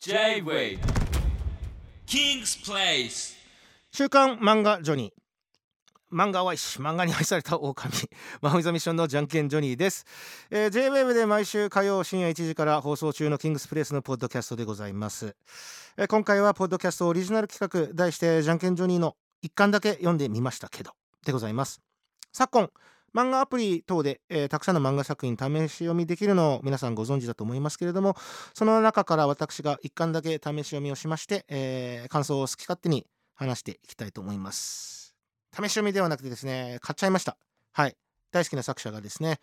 J-Way. King's Place. 週刊漫画ジョニー。漫画は愛し漫画に愛された狼。マホイザミッションのじゃんけんジョニーです、えー、J-WAVE で毎週火曜深夜1時から放送中のキングスプレイスのポッドキャストでございます、えー今回はポッドキャストオリジナル企画題してじゃんけんジョニーの一巻だけ読んでみましたけどでございます。昨今漫画アプリ等で、えーたくさんの漫画作品試し読みできるのを皆さんご存知だと思いますけれどもその中から私が一巻だけ試し読みをしまして、えー感想を好き勝手に話していきたいと思います。試し読みではなくてですね買っちゃいました。はい。大好きな作者がですね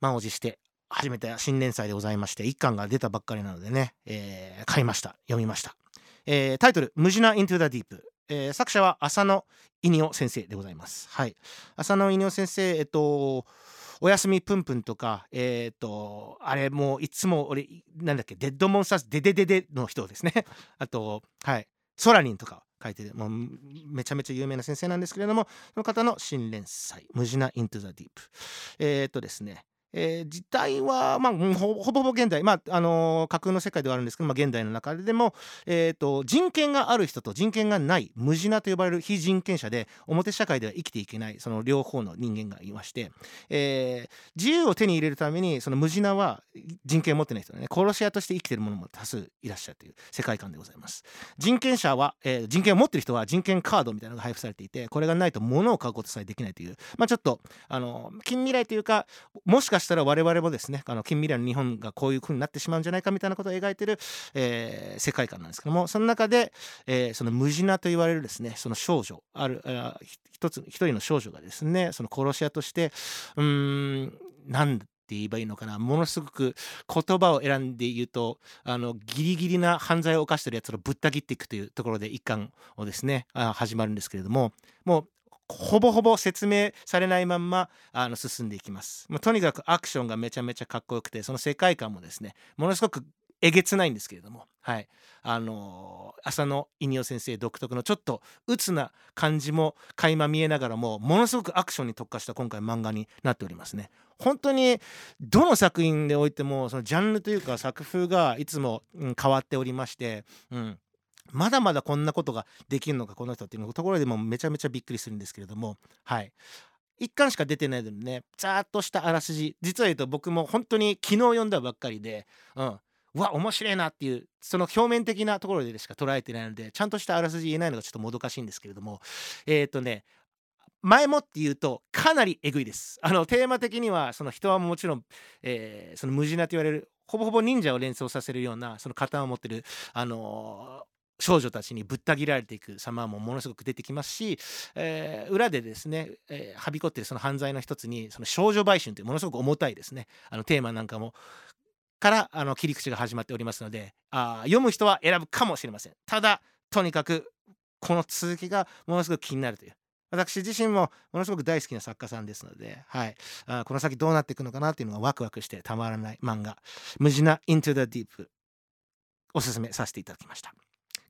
満を持して始めた新連載でございまして一巻が出たばっかりなのでね、えー買いました。読みました、えータイトル「ムジナ・イントゥ・ダ・ディープ」えー作者は浅野イニオ先生でございますはい浅野イニオ先生えっとおやすみぷんぷんとか、えっ、と、あれもういつも俺、なんだっけ、デッドモンスターズ、デデデデの人ですね。あと、はい、ソラニンとか書いてる、もうめちゃめちゃ有名な先生なんですけれども、その方の新連載、ムジナ・イントゥ・ザ・ディープ。えっ、とですね、えー、時代は、まあ、ほぼほぼ現代、まああのー架空の世界ではあるんですけど、まあ、現代の中でも、えー、と人権がある人と人権がないムジナと呼ばれる非人権者で表社会では生きていけないその両方の人間がいまして、えー自由を手に入れるためにそのムジナは人権を持ってない人ね。殺し屋として生きている者も多数いらっしゃるという世界観でございます。人権者は、えー人権を持っている人は人権カードみたいなのが配布されていてこれがないと物を買うことさえできないというまあちょっとあの近未来というかもしかしたら我々もですねあの近未来の日本がこういう風になってしまうんじゃないかみたいなことを描いてる、えー世界観なんですけどもその中で、えーそのムジナと言われるですねその少女あるあ一つ一人の少女がですねその殺し屋としてうーんなんて言えばいいのかなものすごく言葉を選んで言うとあのギリギリな犯罪を犯してるやつをぶった切っていくというところで一巻をですねあ始まるんですけれどももうほぼほぼ説明されないまんまあの進んでいきます。もうとにかくアクションがめちゃめちゃかっこよくてその世界観もですねものすごくえげつないんですけれども、はい、あのー浅野稲夫先生独特のちょっと鬱な感じも垣間見えながらもものすごくアクションに特化した今回漫画になっておりますね。本当にどの作品でおいてもそのジャンルというか作風がいつも、うん変わっておりまして、うん、まだまだこんなことができるのかこの人っていうところでもめちゃめちゃびっくりするんですけれども。はい。一巻しか出てないのでねざーっとしたあらすじ実は言うと僕も本当に昨日読んだばっかりでうん。うわ面白いなっていうその表面的なところでしか捉えてないのでちゃんとしたあらすじ言えないのがちょっともどかしいんですけれども。えっ、とね前もって言うとかなりえぐいです。あのテーマ的にはその人はもちろん、えーその無地なと言われるほぼほぼ忍者を連想させるようなその刀を持ってるあの少女たちにぶった切られていく様もものすごく出てきますし、えー裏でですね、えーはびこってるその犯罪の一つにその少女売春というものすごく重たいですね。あのテーマなんかもからあの切り口が始まっておりますのであ読む人は選ぶかもしれません。ただとにかくこの続きがものすごく気になるという。私自身もものすごく大好きな作家さんですので、はい、あこの先どうなっていくのかなっていうのがワクワクしてたまらない漫画「ムジナ・イントゥ・ダ・ディープ」おすすめさせていただきました。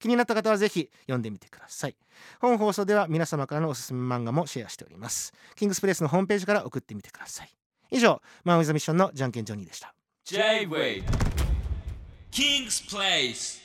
気になった方はぜひ読んでみてください。本放送では皆様からのおすすめ漫画もシェアしております。キングスプレスのホームページから送ってみてください。以上マン・ウィズ・ミッションのじゃんけんジョニーでした。J-Way King's Place